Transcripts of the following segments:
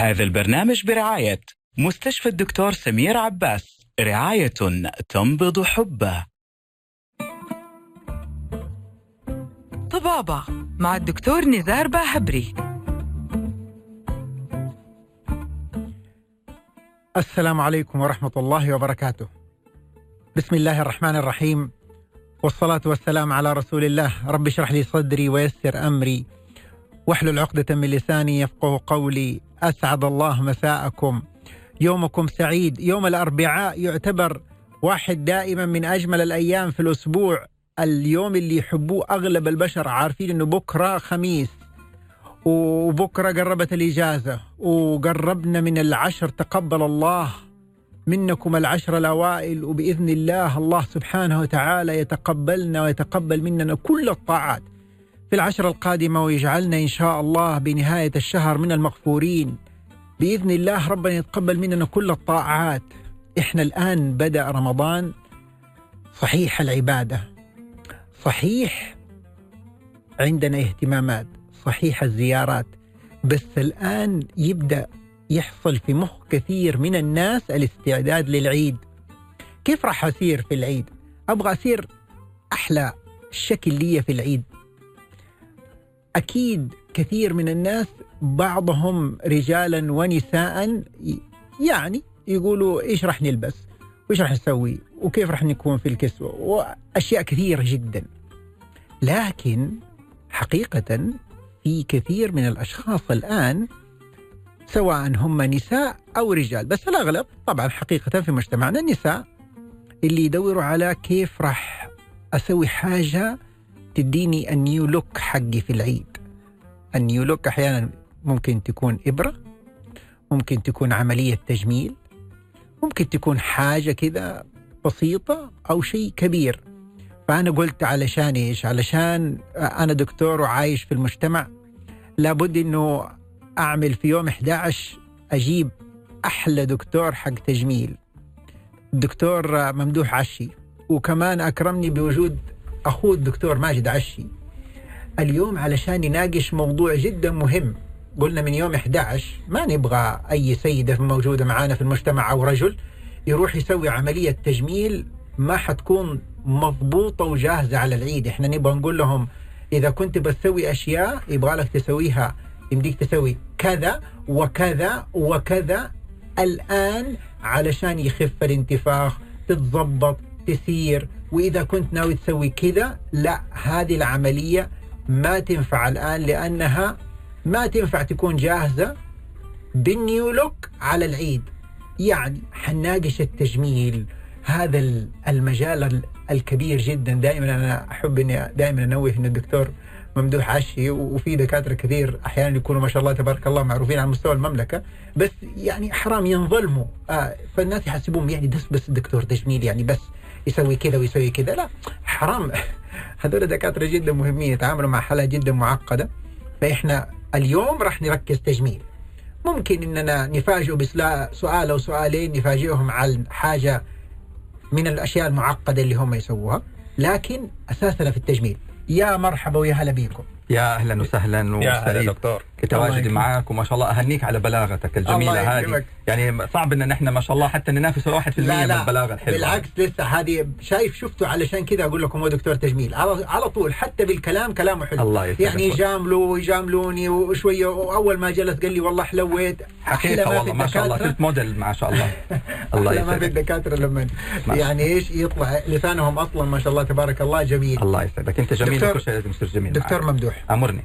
هذا البرنامج برعاية مستشفى الدكتور سمير عباس رعاية تنبض حبه. طبابة مع الدكتور نزار باهبري. السلام عليكم ورحمة الله وبركاته. بسم الله الرحمن الرحيم والصلاة والسلام على رسول الله، رب اشرح لي صدري ويسر أمري. واحلل عقدة من لساني يفقه قولي، أسعد الله مساءكم. يومكم سعيد، يوم الأربعاء يعتبر واحد دائما من أجمل الأيام في الأسبوع، اليوم اللي يحبوه أغلب البشر عارفين إنه بكرة خميس. وبكرة قربت الإجازة. وقربنا من العشر تقبل الله منكم العشر الأوائل. وبإذن الله الله سبحانه وتعالى يتقبلنا ويتقبل مننا كل الطاعات. في العشر القادمة ويجعلنا إن شاء الله بنهاية الشهر من المغفورين. بإذن الله ربنا يتقبل مننا كل الطاعات. إحنا الآن بدأ رمضان. صحيح العبادة. صحيح عندنا اهتمامات. صحيح الزيارات. بس الآن يبدأ يحصل في مخ كثير من الناس الاستعداد للعيد. كيف راح أسير في العيد؟ أبغى أسير أحلى شكل لي في العيد. أكيد كثير من الناس بعضهم رجالا ونساء يعني يقولوا إيش راح نلبس؟ وإيش راح نسوي؟ وكيف راح نكون في الكسوة؟ وأشياء كثيرة جدا. لكن حقيقة في كثير من الأشخاص الآن سواء هم نساء أو رجال. بس الأغلب طبعا حقيقه في مجتمعنا النساء اللي يدوروا على كيف راح أسوي حاجة تديني ال new look حقي في العيد. ال new look أحيانا ممكن تكون إبرة ممكن تكون عملية تجميل ممكن تكون حاجة كذا بسيطة أو شيء كبير. فأنا قلت علشان إيش؟ علشان أنا دكتور وعايش في المجتمع لابد أنه أعمل في يوم 11 أجيب أحلى دكتور حق تجميل. الدكتور ممدوح عشي. وكمان أكرمني بوجود أخوه الدكتور ماجد عشي. اليوم علشان يناقش موضوع جدا مهم. قلنا من يوم 11 ما نبغى أي سيدة موجودة معانا في المجتمع أو رجل يروح يسوي عملية تجميل ما حتكون مضبوطة وجاهزة على العيد. إحنا نبغى نقول لهم إذا كنت بتسوي أشياء يبغى لك تسويها. يمديك تسوي كذا وكذا وكذا. الآن علشان يخف الانتفاخ تتظبط تسير وإذا كنت ناوي تسوي كذا لا هذه العملية ما تنفع الآن لأنها ما تنفع تكون جاهزة بالنيو لوك على العيد. يعني حناقش التجميل هذا المجال الكبير جدا. دائما أنا أحب إني دائما أنوه إن الدكتور ممدوح عشي وفي دكاترة كثير أحيانا يكونوا ما شاء الله تبارك الله معروفين على مستوى المملكة. بس يعني حرام ينظلموا. آه فالناس يحسبون يعني بس بس الدكتور تجميل يعني بس. يسوي كذا ويسوي كذا. لا حرام. هذول دكاترة جدا مهمين يتعاملوا مع حالات جدا معقدة. فإحنا اليوم راح نركز تجميل. ممكن إننا نفاجئ بسؤال أو سؤالين نفاجئهم عن حاجة من الأشياء المعقدة اللي هم يسووها. لكن اساسنا في التجميل. يا مرحبا ويا هلا بيكم. يا أهلا وسهلا يا هلا دكتور. كتواجدي معاك وما شاء الله أهنيك على بلاغتك الجميلة هذه. يعني صعب إن نحن ما شاء الله حتى ننافس واحد في المية من البلاغه الحلوة. بالعكس لسه هذه شايف شفته علشان كذا أقول لكم هو دكتور تجميل. على على طول حتى بالكلام كلامه حلو. الله يعني يجاملوا ويجاملوني وشوية. واول ما جلس قال لي والله حلويت. حقيقة والله ما شاء الله. صرت موديل ما شاء الله. الله يسعدك ما في الدكاتره لما. يعني إيش يطلع؟ لسانهم أصلا ما شاء الله تبارك الله. جميل. الله يسعدك. أنت جميل دكتور, لازم تصير جميل دكتور ممدوح. أمرني.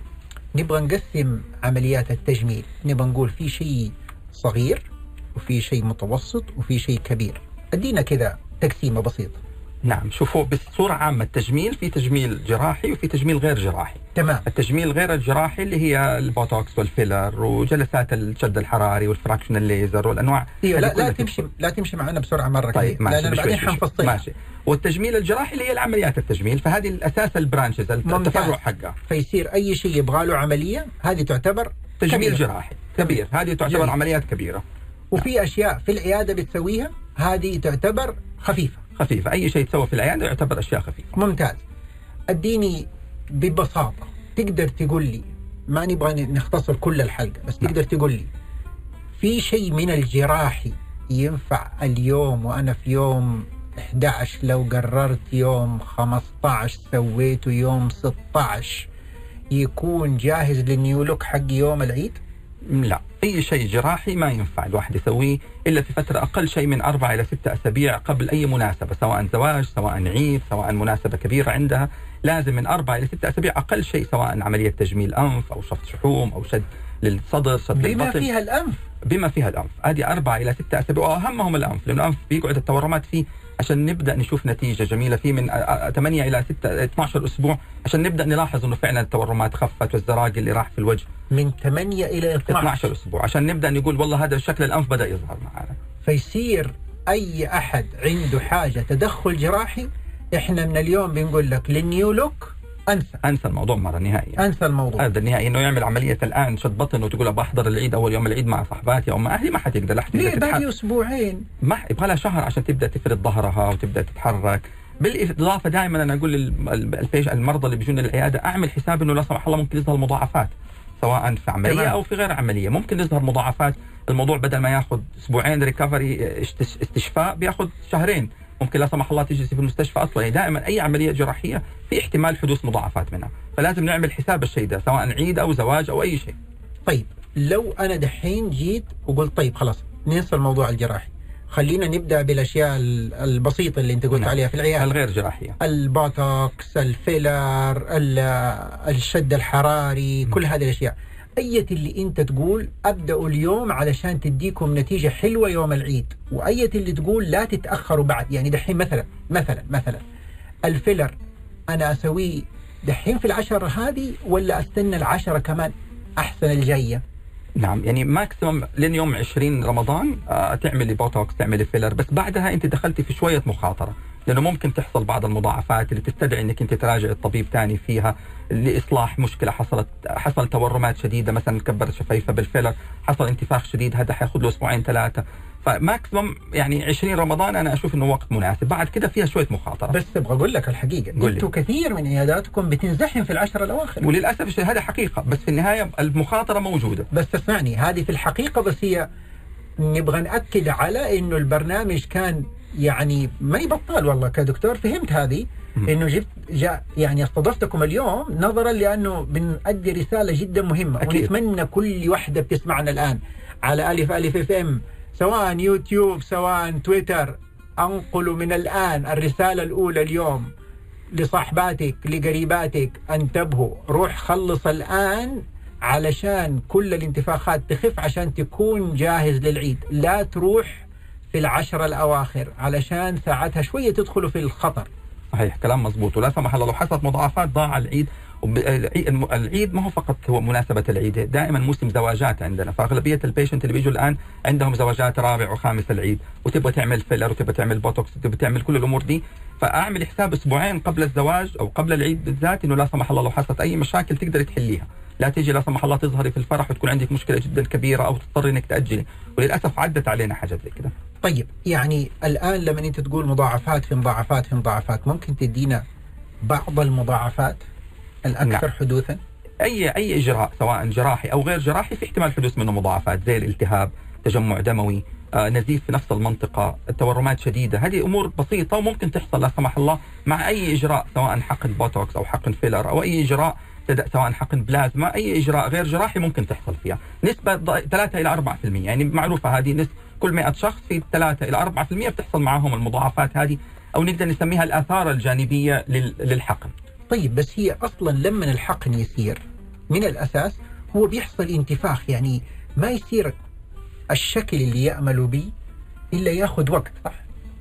نبغى نقسم عمليات التجميل. نبغى نقول في شيء صغير وفي شيء متوسط وفي شيء كبير. أدينا كذا تقسيمة بسيطة. نعم شوفوا بصورة عامة التجميل في تجميل جراحي وفي تجميل غير جراحي. تمام. التجميل غير الجراحي اللي هي البوتوكس والفيلر وجلسات الشد الحراري وال fractional laser والأنواع أيوه لا لا تمشي لا تمشي معنا بسرعة مرة طيب ماشي لأن بعدين حنفصل ماشي. والتجميل الجراحي اللي هي العمليات التجميل فهذه الأساس البرانشز التفرع حقها. فيصير أي شيء يبغى له عملية هذه تعتبر تجميل كبير. جراحي. كبير. هذه تعتبر جميل. عمليات كبيرة. وفي نعم. أشياء في العيادة بتسويها هذه تعتبر خفيفة. خفيفه أي شيء يتسوى في العياده يعتبر أشياء خفيفة. ممتاز. أديني ببساطة تقدر تقول لي ما نبغى نختصر كل الحلقة بس تقدر تقول لي في شيء من الجراحي ينفع اليوم وأنا في يوم 11 لو قررت يوم 15 سويته يوم 16 يكون جاهز للنيولوك حق يوم العيد؟ لا أي شيء جراحي ما ينفع الواحد يسويه إلا في فترة أقل شيء من أربع إلى ستة أسابيع قبل أي مناسبة سواء زواج سواء عيد سواء مناسبة كبيرة عندها لازم من أربع إلى ستة أسابيع أقل شيء سواء عملية تجميل أنف أو شفط شحوم أو شد للصدر شد بما للبطن فيها الأنف؟ بما فيها الأنف. هذه أربع إلى ستة أسابيع وأهمهم الأنف لأنه الأنف بيقعد التورمات فيه عشان نبدأ نشوف نتيجة جميلة. فيه من 8 إلى 6 12 أسبوع عشان نبدأ نلاحظ إنه فعلا التورمات خفت والزراق اللي راح في الوجه. من 8 إلى 12 12 أسبوع. عشان نبدأ نقول والله هذا شكل الأنف بدأ يظهر معنا فيصير أي أحد عنده حاجة تدخل جراحي إحنا من اليوم بنقول لك لل new look انسى أنسى الموضوع مرة نهائيا أنسى الموضوع. هذا النهائي إنه يعمل عملية الآن شد بطن وتقول أبغى أحضر العيد أول يوم العيد مع صحباتي أو مع أهلي ما حتقدر حتقدر ليه. باقي أسبوعين؟ ما يبغى لها شهر عشان تبدأ تفرد ظهرها وتبدأ تتحرك. بالإضافة دائما أنا أقول للبيش المرضى اللي بيجون للعيادة أعمل حساب إنه لا سمح الله ممكن يظهر مضاعفات سواء في عملية تمام. أو في غير عملية. ممكن يظهر مضاعفات الموضوع بدل ما ياخذ أسبوعين ريكفري استشفاء بياخذ شهرين. ممكن لا سمح الله تجلسي في المستشفى أصلا. يعني دائما أي عملية جراحية في احتمال حدوث مضاعفات منها. فلازم نعمل حساب الشيء ده سواء عيد أو زواج أو أي شيء. طيب لو أنا دحين جيت وقلت طيب خلاص ننسى الموضوع الجراحي. خلينا نبدأ بالأشياء ال- البسيطة اللي أنت قلت نعم. عليها في العيادة. الغير جراحية. البوتوكس الفيلر ال- الشد الحراري كل هذه الأشياء. اية اللي أنت تقول ابداوا اليوم علشان تديكم نتيجة حلوة يوم العيد. وأية اللي تقول لا تتأخروا بعد. يعني دحين مثلا مثلا مثلا. الفيلر أنا أسويه دحين في العشرة هذه ولا أستنى العشرة كمان أحسن الجاية؟ نعم يعني maximum لين يوم 20 رمضان آه تعملي بوتوكس تعملي فيلر. بس بعدها أنت دخلتي في شوية مخاطرة. لأنه ممكن تحصل بعض المضاعفات اللي تستدعي إنك أنت تراجع الطبيب ثاني فيها لإصلاح مشكلة حصلت حصل تورمات شديدة مثلا كبرت شفايفه بالفيلر حصل انتفاخ شديد هذا حياخذ له أسبوعين ثلاثة. ف maximum يعني 20 رمضان أنا أشوف إنه وقت مناسب. بعد كده فيها شوية مخاطره بس أبغى أقول لك الحقيقة. أنتم كثير من عياداتكم بتنزحم في العشرة الأواخر. وللأسف هذا حقيقة بس في النهاية المخاطرة موجودة. بس اسمعني هذه في الحقيقة بس هي نبغى نأكد على إنه البرنامج كان يعني ما يبطل والله كدكتور. فهمت هذه. إنه جبت جاء يعني استضفتكم اليوم نظرا لأنه بنأدي رسالة جدا مهمة. أكيد. ونتمنى كل وحدة بتسمعنا الآن على الف ألف إف إم سواء يوتيوب سواء تويتر. انقلوا من الآن الرسالة الأولى اليوم لصاحباتك لقريباتك. انتبهوا روح خلص الآن علشان كل الانتفاخات تخف عشان تكون جاهز للعيد. لا تروح في العشرة الأواخر علشان ساعتها شوية تدخلوا في الخطر. صحيح كلام مزبوط. ولا سمح الله لو حصلت مضاعفات ضاع العيد. العيد ما هو فقط هو مناسبة العيد دائما موسم زواجات عندنا فأغلبية ال patient اللي بيجوا الآن عندهم زواجات رابع وخامس العيد وتبغى تعمل فيلر وتبغى تعمل بوتوكس وتبغى تعمل كل الأمور دي فأعمل حساب أسبوعين قبل الزواج أو قبل العيد بالذات إنه لا سمح الله لو حصلت أي مشاكل تقدري تحليها. لا تيجي لا سمح الله تظهري في الفرح وتكون عندك مشكلة جدا كبيرة أو تضطري إنك تأجلي. وللأسف عدت علينا حاجات زي كده. طيب يعني الآن لما أنت تقول مضاعفات في مضاعفات في مضاعفات ممكن تدينا بعض المضاعفات؟ الأكثر نعم. حدوثا أي أي إجراء سواء جراحي أو غير جراحي في احتمال حدوث منه مضاعفات زي الالتهاب، تجمع دموي، آه، نزيف في نفس المنطقة، تورمات شديدة، هذه أمور بسيطة وممكن تحصل لا سمح الله مع أي إجراء سواء حقن بوتوكس أو حقن فيلر أو أي إجراء تد- سواء حقن بلازما أي إجراء غير جراحي ممكن تحصل فيها، نسبة ض- 3 إلى 4% يعني معروفة هذه نسبة كل 100 شخص في 3 إلى 4% بتحصل معهم المضاعفات هذه أو نقدر نسميها الآثار الجانبية لل- للحقن. طيب بس هي أصلا لما الحقن يصير من الأساس هو بيحصل انتفاخ يعني ما يصير الشكل اللي يأملوا به إلا يأخذ وقت صح؟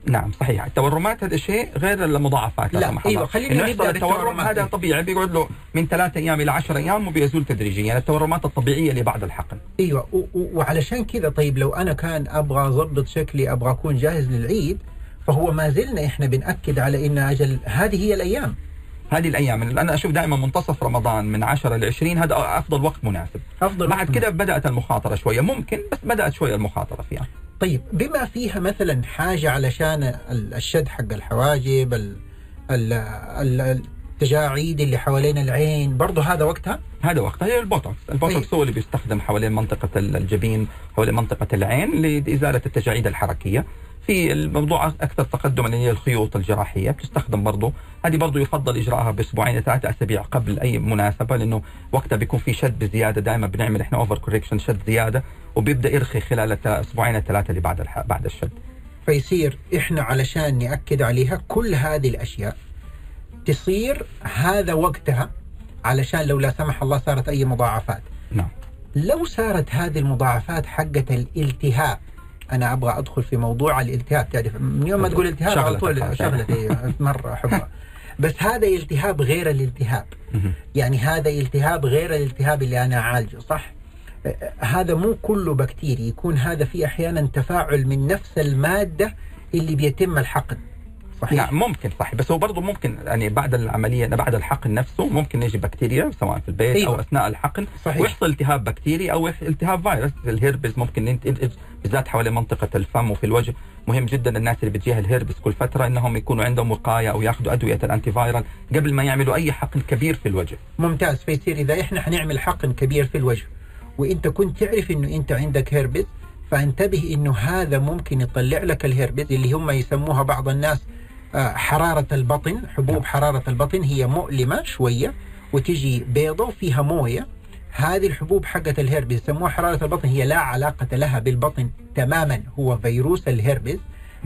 نعم صحيح التورمات هذا شيء غير المضاعفات لا، أيوة، الله. خلينا يحصل التورم. هذا طبيعي بيقعد له من ثلاثة أيام إلى 10 أيام وبيزول تدريجيا يعني التورمات الطبيعية اللي بعد الحقن أيوه وعلشان كذا طيب لو أنا كان أبغى أضبط شكلي أبغى أكون جاهز للعيد فهو ما زلنا إحنا بنأكد على إن أجل هذه هي الأيام هذه الأيام. أنا أشوف دائما منتصف رمضان من 10 ل 20 هذا أفضل وقت مناسب. أفضل بعد. كده بدأت المخاطرة شوية. ممكن بس بدأت شوية المخاطرة فيها. طيب بما فيها مثلا حاجة علشان ال- الشد حق الحواجب ال ال ال التجاعيد اللي حوالين العين برضه هذا وقتها؟ هذا وقتها. هي البوتوكس. البوتوكس طيب. هو اللي بيستخدم حوالين منطقة الجبين حوالين منطقة العين لإزالة التجاعيد الحركية. في الموضوع أكثر تقدما اللي هي الخيوط الجراحية بتستخدم برضه هذه برضه يفضل إجراءها بأسبوعين ثلاثة أسابيع قبل أي مناسبة لأنه وقتها بيكون في شد بزيادة دائما بنعمل إحنا over correction شد زيادة وبيبدأ يرخي خلال أسبوعين الثلاثة اللي بعد الح... بعد الشد. فيصير إحنا علشان نأكد عليها كل هذه الأشياء تصير هذا وقتها علشان لو لا سمح الله صارت أي مضاعفات. نعم. لو صارت هذه المضاعفات حقة الالتهاب أنا أبغى أدخل في موضوع الالتهاب تعرف من يوم ما تقول التهاب على طول. شغلتي مرة أحبها بس هذا التهاب غير الالتهاب. يعني هذا التهاب غير الالتهاب اللي أنا أعالجه صح؟ هذا مو كله بكتيري يكون هذا في أحيانا تفاعل من نفس المادة اللي بيتم الحقن صحيح؟ نعم ممكن صحيح بس هو برضه ممكن يعني بعد العملية بعد الحقن نفسه ممكن يجي بكتيريا سواء في البيت أيوة. أو أثناء الحقن صحيح. ويحصل التهاب بكتيري أو التهاب فيروس الهيربس ممكن بالذات حوالين منطقة الفم وفي الوجه مهم جدا الناس اللي بتجيها الهيربس كل فترة إنهم يكونوا عندهم وقاية أو يأخذوا أدوية ال antiviral قبل ما يعملوا أي حقن كبير في الوجه. ممتاز فيصير إذا إحنا حنعمل حقن كبير في الوجه وإنت كنت تعرف إنه إنت عندك هيربس فانتبه إنه هذا ممكن يطلع لك الهيربس اللي هم يسموها بعض الناس آه، حرارة البطن حبوب حرارة البطن هي مؤلمة شوية وتجي بيضة وفيها موية. هذه الحبوب حقت الهيربس يسموها حرارة البطن هي لا علاقة لها بالبطن تماما هو فيروس الهيربس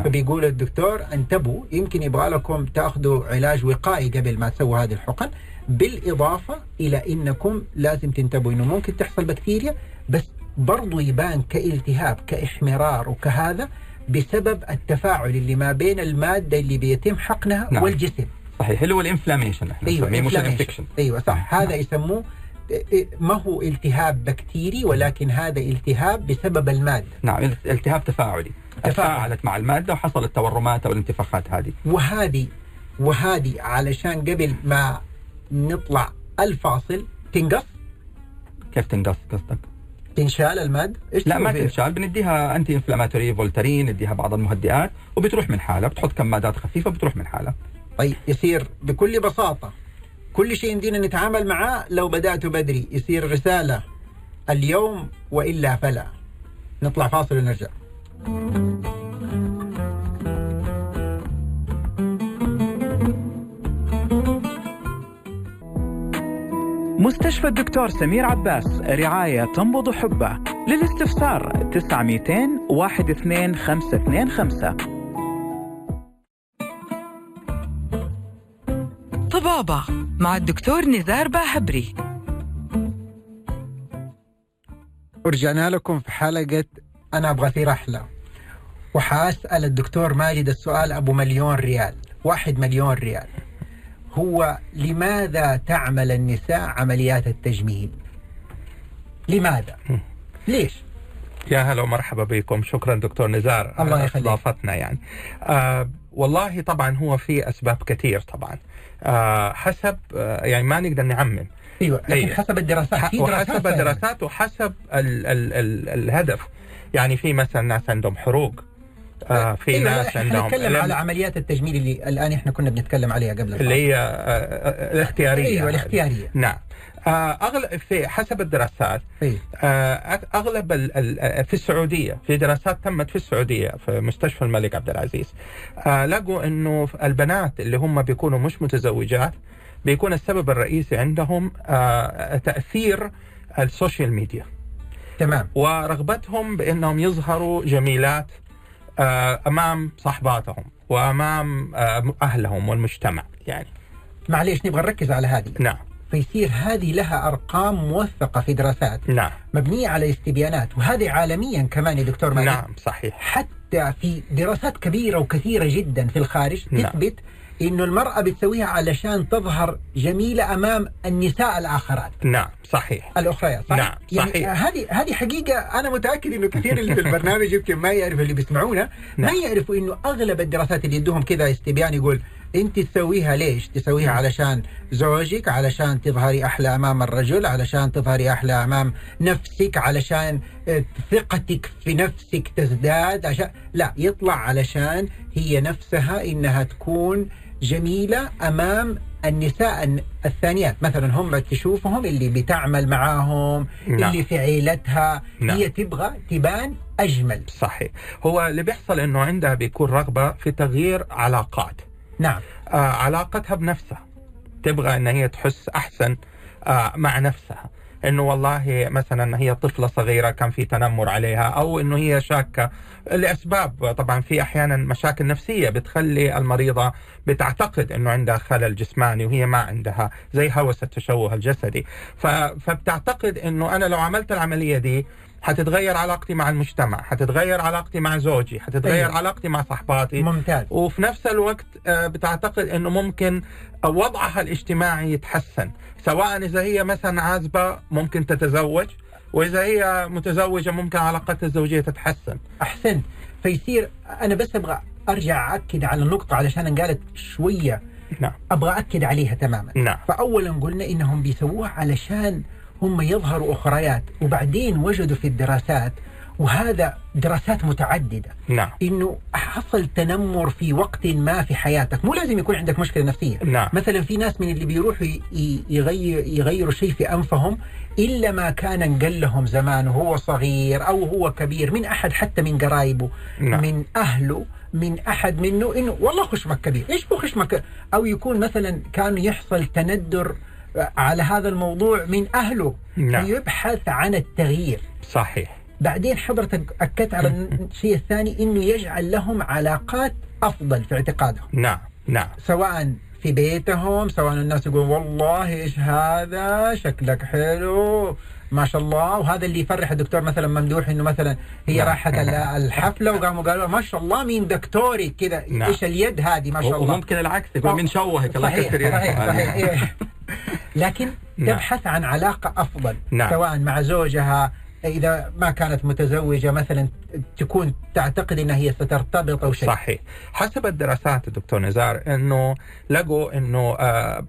فبيقول الدكتور انتبهوا يمكن يبغى لكم تأخذوا علاج وقائي قبل ما تسووا هذه الحقن. بالإضافة إلى إنكم لازم تنتبهوا إنه ممكن تحصل بكتيريا بس برضو يبان كالتهاب كإحمرار وكهذا بسبب التفاعل اللي ما بين المادة اللي بيتم حقنها نعم. والجسم. صحيح اللي هو ال inflammation إحنا نسميه مش. ال infection. أيوه صح. هذا يسموه ما هو التهاب بكتيري ولكن هذا التهاب بسبب الماده نعم التهاب تفاعلي. تفاعل. تفاعلت مع الماده وحصلت تورمات أو الانتفاخات هذه. وهذه وهذه علشان قبل ما نطلع الفاصل تنقص؟ كيف تنقص قصدك؟ تنشال المادة إيش لا ما؟ تنشال بنديها anti inflammatory فولترين نديها بعض المهدئات وبتروح من حالها بتحط كمادات خفيفة بتروح من حالها طيب يصير بكل بساطة. كل شيء يمدينا نتعامل معاه لو بدأت بدري يصير رسالة اليوم وإلا فلا. نطلع فاصل ونرجع. مستشفى الدكتور سمير عباس رعاية تنبض حبه. للاستفسار 900 12525 طبابة مع الدكتور نزار باهبري. ورجعنا لكم في حلقة أنا أبغى في رحلة. وحأسأل الدكتور ماجد السؤال أبو مليون ريال واحد مليون ريال. هو لماذا تعمل النساء عمليات التجميل؟ لماذا؟ ليش؟ يا هلا ومرحبا بكم. شكرا دكتور نزار الله على يخليك. استضافتنا يعني. آه والله طبعا هو في أسباب كثير طبعا آه حسب آه يعني ما نقدر نعمم أيوه لكن أيوة. حسب الدراسات في دراسات وحسب فعلاً. الدراسات وحسب ال ال ال الهدف يعني في مثلا ناس عندهم حروق آه في أيوة لا، ناس عندهم نتكلم لم- على عمليات التجميل اللي الآن إحنا كنا بنتكلم عليها قبل. اللي هي الاختيارية أيوه. الاختيارية نعم أغلب في حسب الدراسات آه، أغلب ال- في السعودية في دراسات تمت في السعودية في مستشفى الملك عبد العزيز. آه، لقوا إنه البنات اللي هم بيكونوا مش متزوجات بيكون السبب الرئيسي عندهم آه، تأثير ال social media. تمام. ورغبتهم بإنهم يظهروا جميلات آه، أمام صحباتهم وأمام آه، أهلهم والمجتمع يعني. معليش نبغى نركز على هذه. نعم. فيصير هذه لها أرقام موثقة في دراسات نعم مبنية على استبيانات وهذه عالميا كمان يا دكتور ماجد نعم صحيح حتى في دراسات كبيرة وكثيرة جدا في الخارج نعم. تثبت إنه المرأة بتسويها علشان تظهر جميلة أمام النساء الآخرات نعم صحيح الاخريات صح؟ نعم، يعني صحيح. هذه هذه حقيقة أنا متأكد إنه كثير اللي في البرنامج يمكن ما يعرفوا اللي بيسمعونا ما نعم. يعرفوا إنه أغلب الدراسات اللي يدوهم كذا استبيان يقول انت تسويها ليش؟ تسويها علشان زوجك، علشان تظهري أحلى أمام الرجل، علشان تظهري أحلى أمام نفسك، علشان آه، ثقتك في نفسك تزداد، عشان لا يطلع علشان هي نفسها إنها تكون جميلة أمام النساء الن- الثانيات مثلا هم تشوفهم اللي بتعمل معاهم نعم. اللي في عيلتها نعم. هي تبغى تبان أجمل صحيح هو اللي بيحصل إنه عندها بيكون رغبة في تغيير علاقات نعم. آه علاقتها بنفسها. تبغى إن هي تحس أحسن آه مع نفسها. إنه والله مثلا هي طفلة صغيرة كان في تنمر عليها أو إنه هي شاكة. لأسباب طبعا في أحيانا مشاكل نفسية بتخلي المريضة بتعتقد إنه عندها خلل جسماني وهي ما عندها زي هوس التشوه الجسدي. فبتعتقد إنه أنا لو عملت العملية دي حتتغير علاقتي مع المجتمع حتتغير علاقتي مع زوجي حتتغير أيوة. علاقتي مع صحباتي. ممتاز. وفي نفس الوقت آه، بتعتقد إنه ممكن وضعها الاجتماعي يتحسن سواء إذا هي مثلا عازبة ممكن تتزوج وإذا هي متزوجة ممكن علاقتها الزوجية تتحسن. أحسنت. فيصير أنا بس أبغى أرجع اكد على النقطه علشان انقالت شوية. نعم. أبغى اكد عليها تماما. نعم. فاولا قلنا إنهم بيسووها علشان هم يظهروا أخريات وبعدين وجدوا في الدراسات وهذا دراسات متعددة. نعم. إنه حصل تنمر في وقت ما في حياتك. مو لازم يكون عندك مشكلة نفسية. نعم. مثلا في ناس من اللي بيروحوا يغير يغيروا شيء في أنفهم إلا ما كان انقل لهم زمان وهو صغير أو هو كبير من أحد حتى من قرايبه نعم. من أهله من أحد منه إنه والله خشمك كبير. إيش بو خشمك؟ أو يكون مثلا كان يحصل تندر على هذا الموضوع من أهله. نعم. فيبحث عن التغيير. صحيح. بعدين حضرتك أكدت على الشيء الثاني إنه يجعل لهم علاقات أفضل في اعتقادهم. نعم نعم. سواء في بيتهم سواء الناس يقولون والله إيش هذا؟ شكلك حلو. ما شاء الله وهذا اللي يفرح الدكتور مثلا ممدوح إنه مثلا هي نعم. راحت ال- الحفلة وقاموا قالوا ما شاء الله مين دكتوري كذا نعم. إيش اليد هذه ما شاء الله وممكن العكس يقول من شوهك الله يكثر صحيح. صحيح. لكن نعم. تبحث عن علاقة أفضل نعم. سواء مع زوجها إذا ما كانت متزوجة مثلا تكون تعتقد أنها هي سترتبط أو شيء صحيح حسب الدراسات دكتور نزار إنه لقوا إنه آه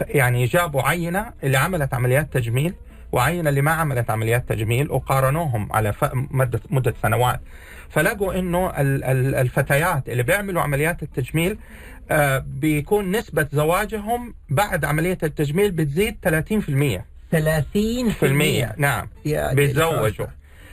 يعني جابوا عينة اللي عملت عمليات تجميل وعينه اللي ما عملت عمليات تجميل وقارنوهم على مده مدة سنوات. فلقوا إنه ال- ال- الفتيات اللي بيعملوا عمليات التجميل آه بيكون نسبة زواجهم بعد عملية التجميل بتزيد 30% 30% في المية. نعم. بيتزوجوا.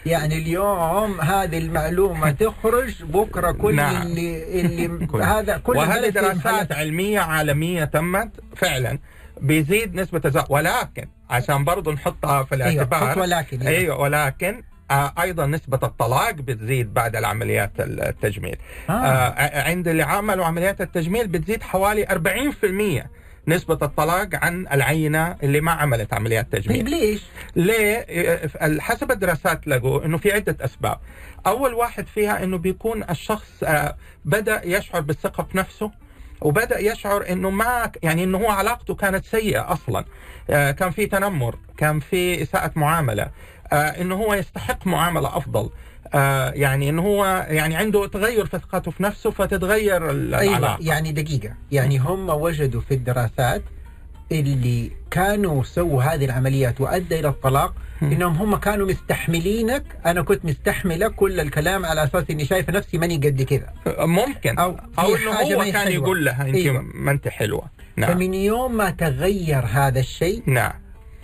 يعني اليوم هذه المعلومة تخرج بكرة كل نعم. اللي اللي كل- هذا كل وهذه دراسات علمية عالمية تمت فعلا بيزيد نسبة الزواج ولكن عشان برضو نحطها في أيوة الاعتبار حط ولكن أيوة. أيوه ولكن آه أيضا نسبة الطلاق بتزيد بعد العمليات التجميل آه. آه عند اللي عملوا عمليات التجميل بتزيد حوالي 40% نسبة الطلاق عن العينة اللي ما عملت عمليات تجميل طيب ليش؟ ليه؟ حسب الدراسات لقوا إنه في عدة أسباب. أول واحد فيها إنه بيكون الشخص آه، بدأ يشعر بالثقة في نفسه وبدأ يشعر إنه ما يعني إنه هو علاقته كانت سيئة أصلا. آه، كان في تنمر، كان في إساءة معاملة، آه، إنه هو يستحق معاملة أفضل. آه، يعني انه هو يعني عنده تغير في ثقته في نفسه فتتغير أيوة العلاقة. يعني دقيقة يعني هم وجدوا في الدراسات اللي كانوا سووا هذه العمليات وأدى إلى الطلاق إنهم هم كانوا مستحملينك أنا كنت مستحملة كل الكلام على أساس إني شايفة نفسي ماني قد كذا ممكن أو, في إنه هو كان حلوة. يقول لها أنت أيوة. ما أنت حلوة. نعم فمن يوم ما تغير هذا الشيء نعم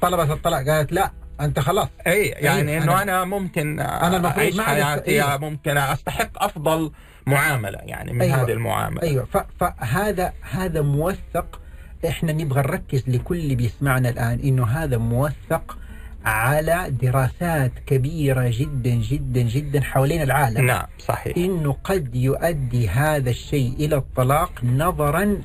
طلبت الطلاق قالت لا أنت خلاص. اي يعني أيوة، إنه أنا- أنا ممكن أنا المفروض حياتي أيوة. ممكن أستحق أفضل معاملة يعني من أيوة. هذه المعاملة. أيوه. ف- فهذا هذا موثق. إحنا نبغى نركز لكل اللي بيسمعنا الآن إنه هذا موثق على دراسات كبيرة جدا جدا جدا حوالين العالم. نعم صحيح. إنه قد يؤدي هذا الشيء إلى الطلاق نظرا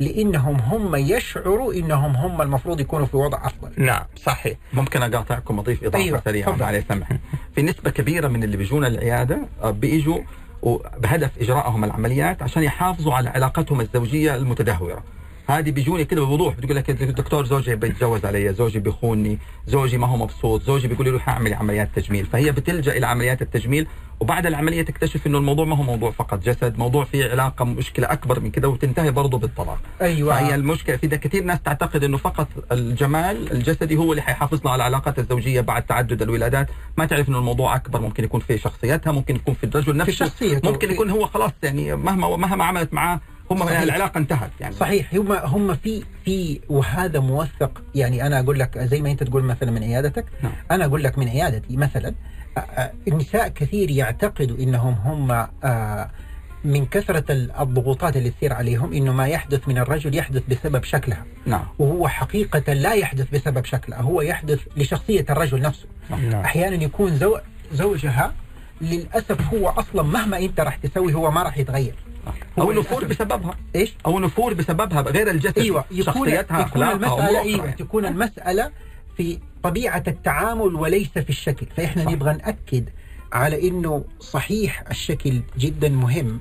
لإنهم هم يشعروا إنهم هم المفروض يكونوا في وضع أفضل. نعم صحيح. ممكن أقاطعكم أضيف إضافة أيوة، سريعة. عليه سمح في نسبة كبيرة من اللي بيجونا العيادة آه، بيجوا بهدف اجرائهم العمليات عشان يحافظوا على علاقتهم الزوجية المتدهورة. هذه بيجوني كده بوضوح بتقول لك الدكتور زوجي بيتجوز علي زوجي بيخونني زوجي ما هو مبسوط زوجي بيقول لي روح اعمل عمليات تجميل. فهي بتلجأ إلى عمليات التجميل وبعد العملية تكتشف إنه الموضوع ما هو موضوع فقط جسد موضوع فيه علاقة مشكلة أكبر من كده وتنتهي برضه بالطلاق. أيوه. فهي المشكلة في ده كثير ناس تعتقد إنه فقط الجمال الجسدي هو اللي حيحافظنا على العلاقات الزوجية بعد تعدد الولادات. ما تعرف إنه الموضوع أكبر ممكن يكون في شخصيتها ممكن يكون في الرجل في نفسه شخصيته. ممكن في- يكون هو خلاص يعني مهما مهما عملت معاه هم صحيح. العلاقة انتهت يعني. صحيح. هم هم في في وهذا موثق. يعني أنا أقول لك زي ما أنت تقول مثلا من عيادتك. نعم. أنا أقول لك من عيادتي مثلا النساء كثير يعتقدوا إنهم هم آه، من كثرة الضغوطات اللي تصير عليهم إنه ما يحدث من الرجل يحدث بسبب شكلها. نعم. وهو حقيقة لا يحدث بسبب شكلها. هو يحدث لشخصية الرجل نفسه. نعم. أحيانا يكون زو زوجها للأسف هو أصلا مهما أنت راح تسوي هو ما راح يتغير. أو نفور بسببها إيش؟ أو نفور بسببها غير الجسد أيوه يكون شخصيتها يكون المسألة أيوه. تكون المسألة في طبيعة التعامل وليس في الشكل فإحنا صح. نبغى نأكد على إنه صحيح الشكل جدا مهم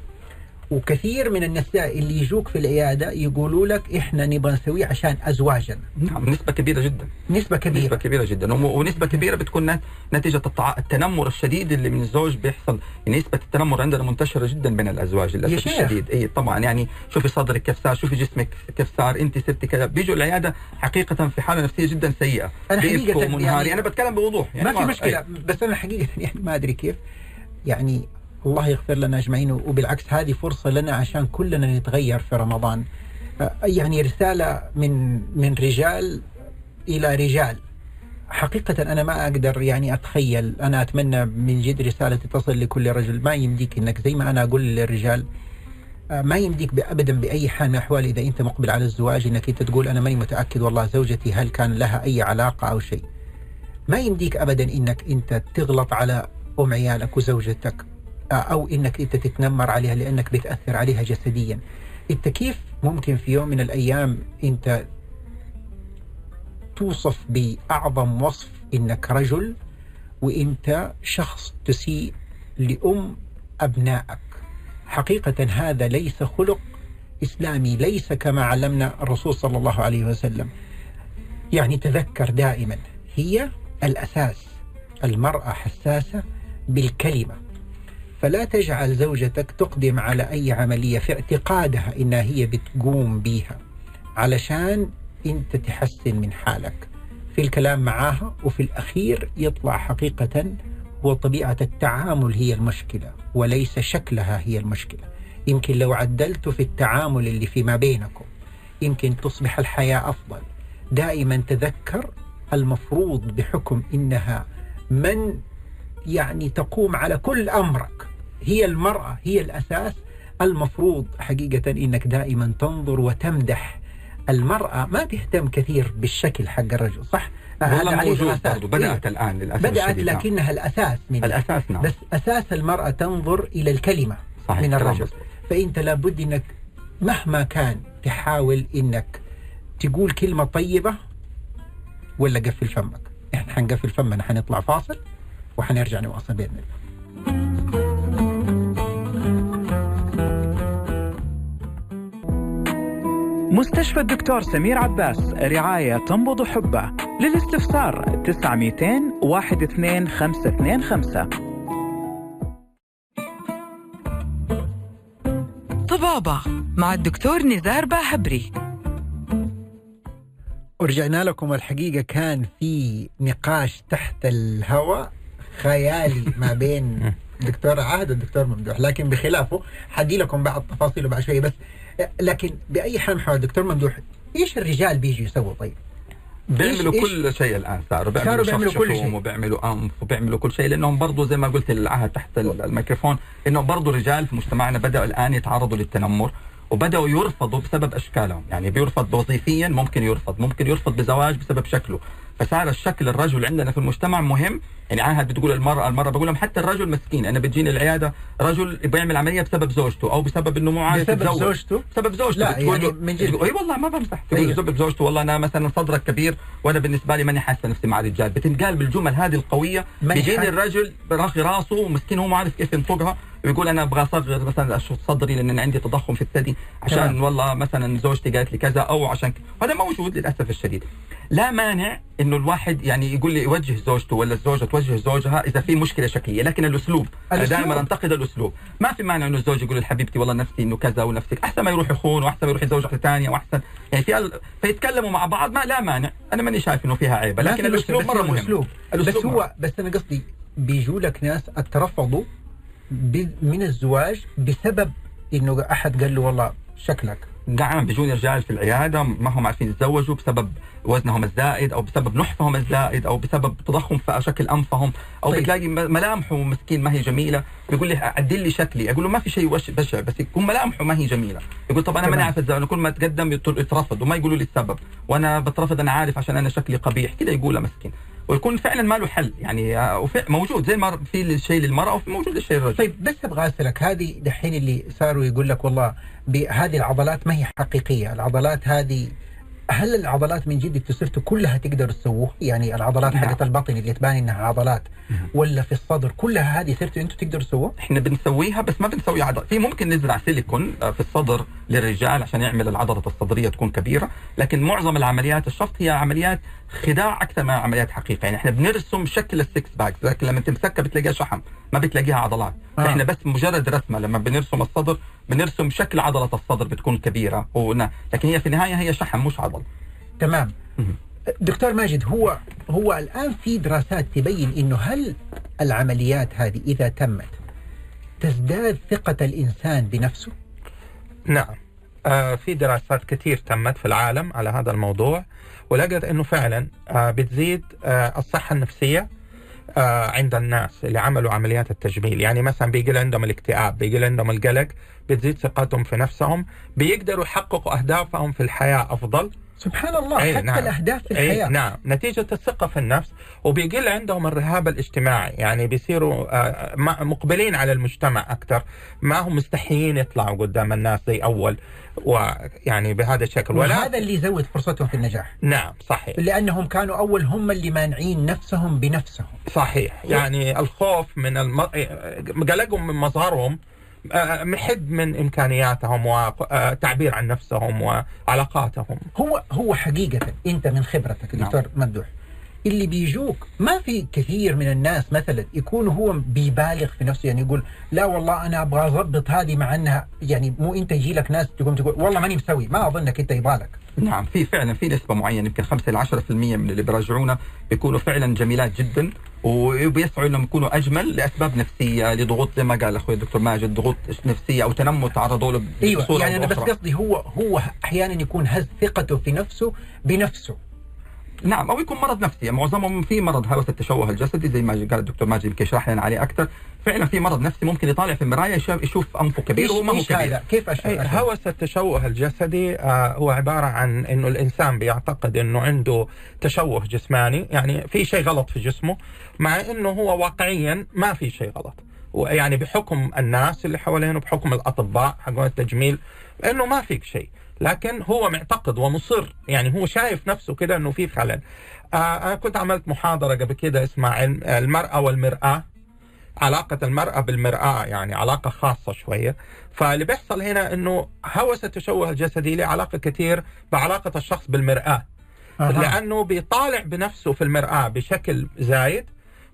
وكثير من النساء اللي يجوك في العيادة يقولوا لك إحنا نبغى نسويه عشان أزواجنا. نعم نسبة كبيرة جدا. نسبة كبيرة. نسبة كبيرة جدا. ونسبة كبيرة بتكون نت- نتيجة. التنمر الشديد اللي من الزوج بيحصل. يعني نسبة التنمر عندنا منتشرة جدا بين الأزواج للأسف. الشديد. اي طبعا يعني شوفي صدرك كيف صار شوفي جسمك كيف صار أنت ستي كذا. بيجوا العيادة حقيقة في حالة نفسية جدا سيئة. أنا حقيقة يعني- أنا بتكلم بوضوح. يعني ما في مشكلة. بس أنا حقيقة يعني ما أدري كيف. يعني الله يغفر لنا أجمعين وبالعكس هذه فرصة لنا عشان كلنا نتغير في رمضان. آه، يعني رسالة من من رجال إلى رجال. حقيقة أنا ما أقدر يعني أتخيل. أنا أتمنى من جد رسالة تصل لكل رجل. ما يمديك إنك زي ما أنا أقول للرجال آه، ما يمديك أبدا بأي حال من الأحوال إذا أنت مقبل على الزواج إنك أنت تقول أنا ماني متأكد والله زوجتي هل كان لها أي علاقة أو شيء. ما يمديك ابدا إنك أنت تغلط على أم عيالك وزوجتك. أو إنك أنت تتنمر عليها لأنك بتأثر عليها جسديا. انت كيف ممكن في يوم من الأيام أنت توصف بأعظم وصف إنك رجل وإنت شخص تسيء لأم أبنائك. حقيقة هذا ليس خلق إسلامي ليس كما علمنا الرسول صلى الله عليه وسلم. يعني تذكر دائما هي الأساس المرأة حساسة بالكلمة. فلا تجعل زوجتك تقدم على أي عملية في اعتقادها إنها هي بتقوم بيها علشان أنت تحسن من حالك. في الكلام معاها وفي الأخير يطلع حقيقة هو طبيعة التعامل هي المشكلة وليس شكلها هي المشكلة. يمكن لو عدلتوا في التعامل اللي فيما بينكم يمكن تصبح الحياة أفضل. دائما تذكر المفروض بحكم إنها من يعني تقوم على كل أمرك. هي المرأة هي الأساس المفروض حقيقة إنك دائما تنظر وتمدح المرأة ما تهتم كثير بالشكل حق الرجل صح؟ هذا والله عليه موجود. برضه بدأت إيه. الآن للأسف بدأت الشديد، نعم. لكنها الأساس من الأساس نعم بس أساس المرأة تنظر إلى الكلمة صحيح من الرجل. فأنت لابد إنك مهما كان تحاول إنك تقول كلمة طيبة ولا قفل فمك إحنا حنقفل فمنا حنطلع فاصل وحنرجع نواصل بإذن الله مستشفى الدكتور سمير عباس رعاية تنبض حبه. للاستفسار 900 12525 طبابة مع الدكتور نزار باهبري. ورجعنا لكم الحقيقة كان في نقاش تحت الهواء خيالي ما بين دكتور عهد والدكتور ممدوح لكن بخلافه حدي لكم بعض تفاصيله بعد شوية بس لكن بأي حال محاول دكتور ممدوح إيش الرجال بيجوا يسووا طيب؟ بيعملوا إيش- كل شيء الآن صاروا بيعملوا بيعملوا كل شيء. وبيعملوا أنف وبيعملوا كل شيء لأنهم برضه زي ما قلت العهد تحت ال- الميكروفون إنهم برضه رجال في مجتمعنا بدأوا الآن يتعرضوا للتنمر وبدأوا يرفضوا بسبب أشكالهم يعني بيرفض وظيفيا ممكن يرفض ممكن يرفض بزواج بسبب شكله فصار الشكل الرجل عندنا في المجتمع مهم يعني عاهد بتقول المرأة المرأة بقول لهم حتى الرجل مسكين أنا بتجيني العيادة رجل بيعمل عملية بسبب زوجته أو بسبب إنه مو عارف بسبب يتزوج. زوجته؟ بسبب زوجته لا، يعني من جد. اي والله ما بمزح تقول أيوه. زوجته والله أنا مثلا صدرك كبير وأنا بالنسبة لي ماني حاسة نفسي مع رجال بتنقال بالجمل هذه القوية بيجيني. الرجل براخي راسه ومسكين هو ما عارف كيف ينطقها ويقول أنا أبغى اصغر مثلا أشوف صدري لأن أنا عندي تضخم في الثدي عشان تمام. والله مثلا زوجتي قالت لي كذا أو عشان ك... هذا موجود للأسف الشديد. لا مانع إنه الواحد يعني يقول لي يوجه زوجته ولا الزوجة توجه زوجها إذا في مشكلة شكلية لكن الأسلوب أنا الأسلوب. دائما أنتقد الأسلوب. ما في مانع إنه الزوج يقول لحبيبتي والله نفسي إنه كذا ونفسك. أحسن ما يروح يخون وأحسن ما يروح يتزوج واحدة ثانية وأحسن. يعني في ال... فيتكلموا مع بعض ما لا مانع. أنا ماني شايف إنه فيها عيب لكن الأسلوب مرة مهم. الأسلوب. بس هو بس أنا قصدي بيجوا لك ناس أترفضوا من الزواج بسبب إنه أحد قال له والله شكلك. نعم بيجوني رجال في العيادة ما هم عارفين يتزوجوا بسبب وزنهم الزائد أو بسبب نحفهم الزائد أو بسبب تضخم في شكل أنفهم أو طيب. بتلاقي ملامحه مسكين ما هي جميلة. بيقول لي عدل لي شكلي. أقول له ما في شيء بشع بس يكون ملامحه ما هي جميلة. يقول طب أنا. ماني عارف أتزوج كل ما أتقدم يت- يترفض وما يقولوا لي السبب. وأنا بترفض أنا عارف عشان أنا شكلي قبيح. كده يقولها مسكين. ويكون فعلا ما له حل يعني آه، موجود زي ما في الشيء للمرأة وفي موجود للشيء للرجل طيب بس أبغى أسألك هذه دحين اللي صاروا يقول لك والله بهذه العضلات ما هي حقيقية، العضلات هذه هل العضلات من جد أنتوا صرتوا كلها تقدروا تسووها؟ يعني العضلات نعم. حقت البطن اللي تبان إنها عضلات ولا في الصدر كلها هذه صرتوا أنتوا تقدروا تسووها؟ إحنا بنسويها بس ما بنسوي عضله في ممكن نزرع سيليكون آه، في الصدر للرجال عشان يعمل العضلة الصدرية تكون كبيرة لكن معظم العمليات الشفط هي عمليات خداع أكثر من عمليات حقيقه يعني إحنا بنرسم شكل ال six pack لكن لما تمسكها بتلاقيها شحم ما بتلاقيها عضلات آه. إحنا بس مجرد رسمة لما بنرسم الصدر بنرسم شكل عضلة الصدر بتكون كبيرة. لكن هي في النهاية هي شحم مش عضل تمام. دكتور ماجد هو هو الآن في دراسات تبين إنه هل العمليات هذه إذا تمت تزداد ثقة الإنسان بنفسه؟ نعم. آه في دراسات كثير تمت في العالم على هذا الموضوع ولقت إنه فعلا آه بتزيد آه الصحة النفسية آه عند الناس اللي عملوا عمليات التجميل. يعني مثلا بيقل عندهم الاكتئاب بيقل عندهم القلق بتزيد ثقتهم في نفسهم بيقدروا يحققوا أهدافهم في الحياة أفضل. سبحان الله أي حتى نعم. الأهداف في أي الحياة. نعم. نتيجة الثقة في النفس وبيقل عندهم الرهاب الاجتماعي. يعني بيصيروا آه، مقبلين على المجتمع أكثر. ما هم مستحيين يطلعوا قدام الناس زي أول ويعني بهذا الشكل. ولا وهذا اللي يزود فرصتهم في النجاح. نعم صحيح. لأنهم كانوا أول هم اللي مانعين نفسهم بنفسهم. صحيح. يعني الخوف من الم... قلقهم من مظهرهم آه، محد من إمكانياتهم وتعبير عن نفسهم وعلاقاتهم هو هو حقيقة أنت من خبرتك نعم. دكتور ممدوح. اللي بيجوك ما في كثير من الناس مثلا يكون هو بيبالغ في نفسه يعني يقول لا والله أنا أبغى أضبط هذه مع انها يعني مو أنت يجي لك ناس تقوم تقول والله ماني مسوي ما أظنك أنت يبالك نعم في فعلا في نسبة معينة يمكن 5 إلى 10% من اللي بيراجعونا بيكونوا فعلا جميلات جدا وبيسعوا إنهم يكونوا أجمل لأسباب نفسية لضغوط زي ما قال أخوي الدكتور ماجد ضغوط نفسية أو تنمر تعرضوا له أيوه يعني أنا بس. قصدي هو هو أحيانا يكون هز ثقته في نفسه بنفسه نعم أو يكون مرض نفسي. يعني معظمهم في مرض هوس التشوه الجسدي زي ما قال الدكتور ماجد يمكن يشرح لنا عليه أكثر. فعلا في مرض نفسي ممكن يطالع في المرايه يشوف, أنفه كبير وما هو كبير هذا؟ كيف أي أشرح؟ هوس التشوه الجسدي آه، هو عبارة عن أنه الإنسان بيعتقد أنه عنده تشوه جسماني. يعني في شيء غلط في جسمه مع أنه هو واقعيا ما في شيء غلط. يعني بحكم الناس اللي حوالينه بحكم الأطباء حقون التجميل أنه ما فيك شيء. لكن هو معتقد ومصر. يعني هو شايف نفسه كده أنه في خلل. آه، أنا كنت عملت محاضرة قبل كده اسمها علم المرأة والمرآة علاقة المرأة بالمرآة يعني علاقة خاصة شوية. فاللي بيحصل هنا إنه هوس التشوه الجسدي له علاقة كثير بعلاقة الشخص بالمرآة. أها. لأنه بيطالع بنفسه في المرآة بشكل زايد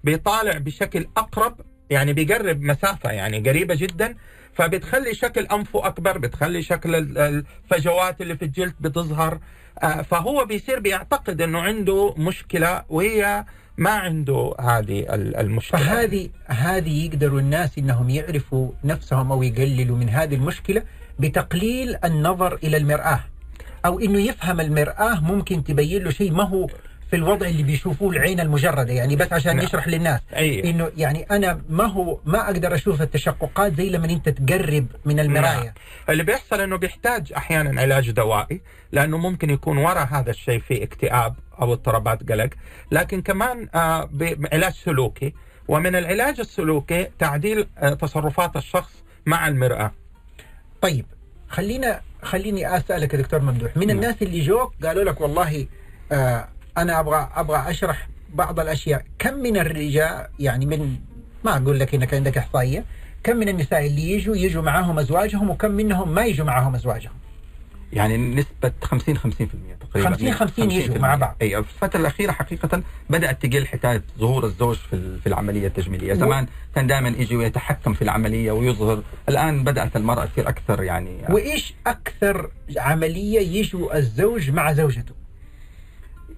بيطالع بشكل أقرب يعني بيقرب مسافة يعني قريبة جدا. فبتخلي شكل أنفه أكبر بتخلي شكل ال- الفجوات اللي في الجلد بتظهر. آه، فهو بيصير بيعتقد أنه عنده مشكلة وهي ما عنده هذه ال- المشكلة. فهذه هذه يقدروا الناس إنهم يعرفوا نفسهم أو يقللوا من هذه المشكلة بتقليل النظر إلى المرآة. أو إنه يفهم المرآة ممكن تبين له شيء ما هو في الوضع اللي بيشوفوه العين المجردة يعني بس عشان نعم. نشرح للناس أي. إنه يعني أنا ما هو ما أقدر أشوف التشققات زي لما أنت تقرب من المرايه نعم. اللي بيحصل إنه بيحتاج أحيانا علاج دوائي لأنه ممكن يكون وراء هذا الشيء في اكتئاب أو اضطرابات قلق لكن كمان آه، بعلاج سلوكي ومن العلاج السلوكي تعديل آه، تصرفات الشخص مع المرأة طيب خلينا خليني أسألك يا دكتور ممدوح من نعم. الناس اللي جوك قالوا لك والله آه أنا أبغى أبغى أشرح بعض الأشياء. كم من الرجال يعني من ما أقول لك إنك عندك إحصائية. كم من النساء اللي يجوا يجوا معاهم أزواجهم وكم منهم ما يجوا معاهم أزواجهم؟ يعني نسبة 50 50% تقريبا. 50 50 يجوا مع بعض. اي في الفترة الأخيرة حقيقة بدأت تقل حكاية ظهور الزوج في في العملية التجميلية، زمان كان دائما يجي ويتحكم في العملية ويظهر، الآن بدأت المرأة تصير أكثر يعني وإيش أكثر عملية يجوا الزوج مع زوجته؟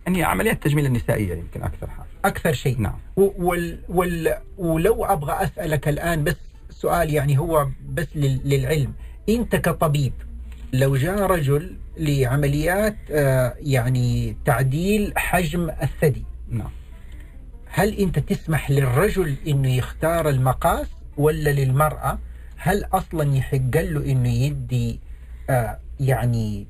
يعني عمليات التجميل النسائية يمكن أكثر حاجة. أكثر شيء نعم. وال وال ولو أبغى أسألك الآن بس سؤال يعني هو بس لل- للعلم أنت كطبيب لو جاء رجل لعمليات آه، يعني تعديل حجم الثدي نعم هل أنت تسمح للرجل إنه يختار المقاس ولا للمرأة هل أصلا يحق له إنه يدي آه يعني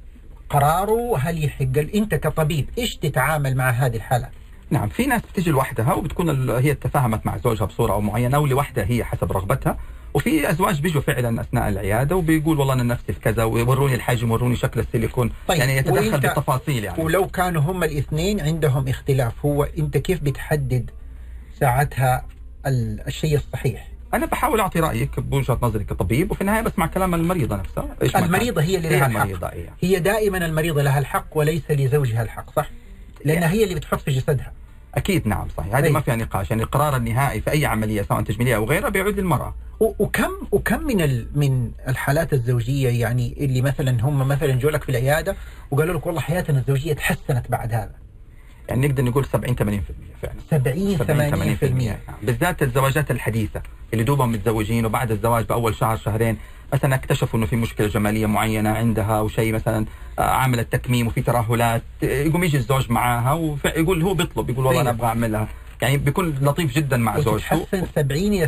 قراره هل يحق انت كطبيب إيش تتعامل مع هذه الحالات؟ نعم في ناس بتيجي لوحدها وبتكون هي تفاهمت مع زوجها بصورة أو معينة أو لوحدها هي حسب رغبتها وفي أزواج بيجوا فعلا أثناء العيادة وبيقول والله أنا نفسي في كذا ويوروني الحجم ويوروني شكل السيليكون طيب، يعني يتدخل بالتفاصيل يعني. ولو كانوا هم الاثنين عندهم اختلاف هو أنت كيف بتحدد ساعتها ال- الشيء الصحيح؟ أنا بحاول أعطي رأيك بوجهة نظري كطبيب وفي النهاية بسمع كلام المريضة نفسها. كان. المريضة هي اللي لها الحق. المريضة إيه. هي دائما المريضة لها الحق وليس لزوجها الحق صح؟ لأنها هي اللي بتحط في جسدها. أكيد نعم صحيح. هذه أي. ما فيها نقاش. يعني القرار النهائي في أي عملية سواء تجميلية أو غيرها بيعود للمرأة. وكم وكم من من الحالات الزوجية يعني اللي مثلا هم مثلا جو لك في العيادة وقالوا لك والله حياتنا الزوجية تحسنت بعد هذا؟ يعني نقدر نقول 70 80% فعلا. 70 80% 80% نعم. بالذات الزواجات الحديثة اللي دوبهم متزوجين وبعد الزواج بأول شهر شهرين مثلا اكتشفوا إنه في مشكلة جمالية معينة عندها أو شيء مثلا آه، عاملة تكميم وفي ترهلات آه، يقوم يجي الزوج معاها ويقول هو بيطلب يقول والله أنا أيوة. أبغى أعملها. يعني بيكون لطيف جدا مع زوجته. وتتحسن 70 إلى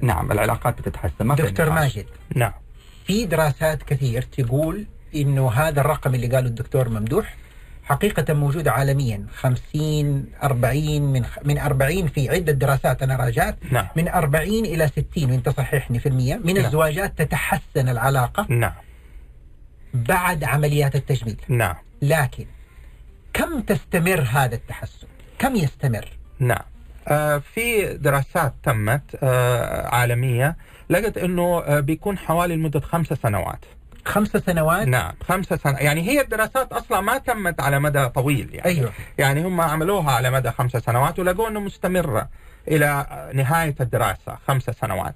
80% نعم العلاقات بتتحسن ما في دكتور. ماجد. نعم. في دراسات كثير تقول إنه هذا الرقم اللي قاله الدكتور ممدوح حقيقة موجود عالميا. 50 40 من من 40 في عدة دراسات أنا راجعت. نعم. من 40 إلى 60 وأنت صححني في المية. من نعم. الزواجات تتحسن العلاقة نعم. بعد عمليات التجميل. نعم. لكن كم تستمر هذا التحسن؟ كم يستمر؟ نعم. آه، في دراسات تمت آه، عالمية لقت إنه آه، بيكون حوالي لمدة خمس سنوات. خمس سنوات؟ نعم خمس سنوات. يعني هي الدراسات أصلا ما تمت على مدى طويل يعني. أيوه. يعني هم عملوها على مدى خمس سنوات ولقوا إنه مستمرة إلى نهاية الدراسة خمس سنوات.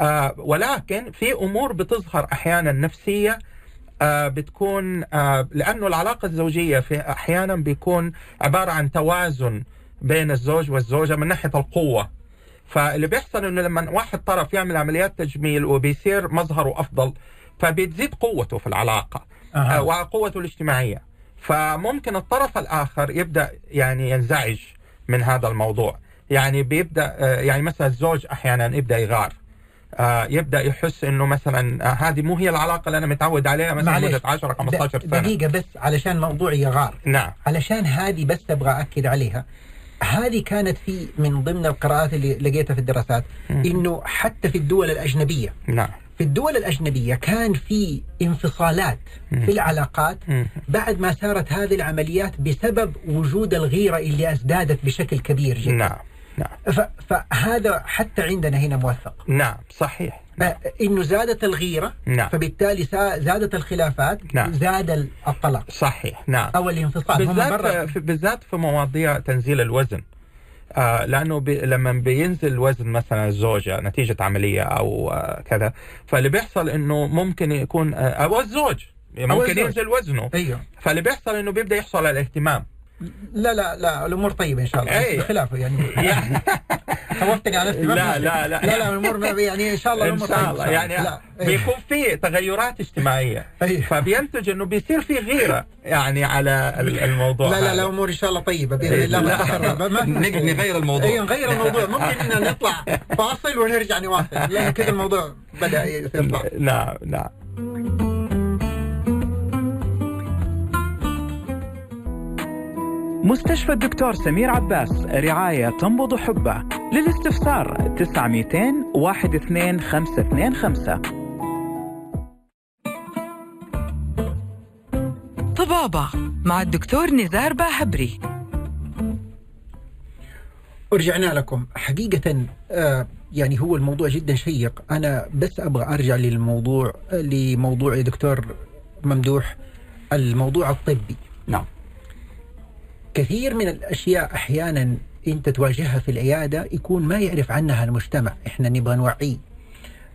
آه ولكن في أمور بتظهر أحيانا نفسية آه بتكون آه لأنه العلاقة الزوجية في أحيانا بيكون عبارة عن توازن بين الزوج والزوجة من ناحية القوة. فاللي بيحصل إنه لما واحد طرف يعمل عمليات تجميل وبيصير مظهره أفضل فبتزيد قوته في العلاقة. آه، وقوته الاجتماعية فممكن الطرف الآخر يبدأ يعني ينزعج من هذا الموضوع يعني بيبدأ آه، يعني مثلا الزوج أحيانا يبدأ يغار آه، يبدأ يحس إنه مثلا آه، هذه مو هي العلاقة اللي أنا متعود عليها مثلا. مدة 10 15 د- سنة دقيقة بس علشان موضوع يغار نعم علشان هذه بس أبغى اكد عليها هذه كانت في من ضمن القراءات اللي لقيتها في الدراسات. إنه حتى في الدول الأجنبية نعم في الدول الأجنبية كان في انفصالات. في العلاقات. بعد ما صارت هذه العمليات بسبب وجود الغيرة اللي أزدادت بشكل كبير جدا. نعم نعم. فهذا حتى عندنا هنا موثق. نعم صحيح. إنه زادت الغيرة نعم. فبالتالي زادت الخلافات نعم. زاد ال- الطلاق صحيح نعم. أو الانفصال. بالذات بالذات في مواضيع تنزيل الوزن. آه لأنه بي لما بينزل وزن مثلا الزوجة نتيجة عملية أو آه كذا فاللي بيحصل إنه ممكن يكون آه أو الزوج ممكن الزوج. ينزل وزنه. أيوه. فاللي بيحصل إنه بيبدأ يحصل على الاهتمام لا لا لا الأمور طيبة إن شاء الله أي. بس خلافه يعني خوفتني على نفسي لا لا. لا لا لا الأمور يعني إن شاء الله إن الأمور شاء طيبة الله يعني لا أي. بيكون في تغيرات اجتماعية أي. فبينتج إنه بيصير في غيرة يعني على ال- الموضوع لا لا. الأمور إن شاء الله طيبة بإذن الله ما مشكلة. نغير الموضوع. اي نغير الموضوع ممكن إن نطلع فاصل ونرجع نواصل لأنه كذا الموضوع بدأ يصير صعب نعم نعم مستشفى الدكتور سمير عباس رعاية تنبض حبه. للاستفسار 900 12525 طبابة مع الدكتور نزار باهبري. ورجعنا لكم. حقيقة آه يعني هو الموضوع جدا شيق. أنا بس أبغى أرجع للموضوع لموضوع يا دكتور ممدوح الموضوع الطبي. كثير من الأشياء أحيانا أنت تواجهها في العيادة يكون ما يعرف عنها المجتمع. إحنا نبغى نوعيه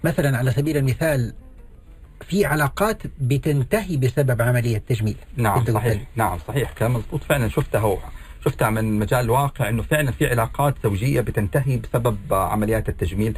مثلا على سبيل المثال في علاقات بتنتهي بسبب عملية تجميل. نعم قلت صحيح. نعم صحيح كلام مضبوط. فعلا شفتها هو. شفتها من مجال واقع إنه فعلا في علاقات زوجيه بتنتهي بسبب عمليات التجميل.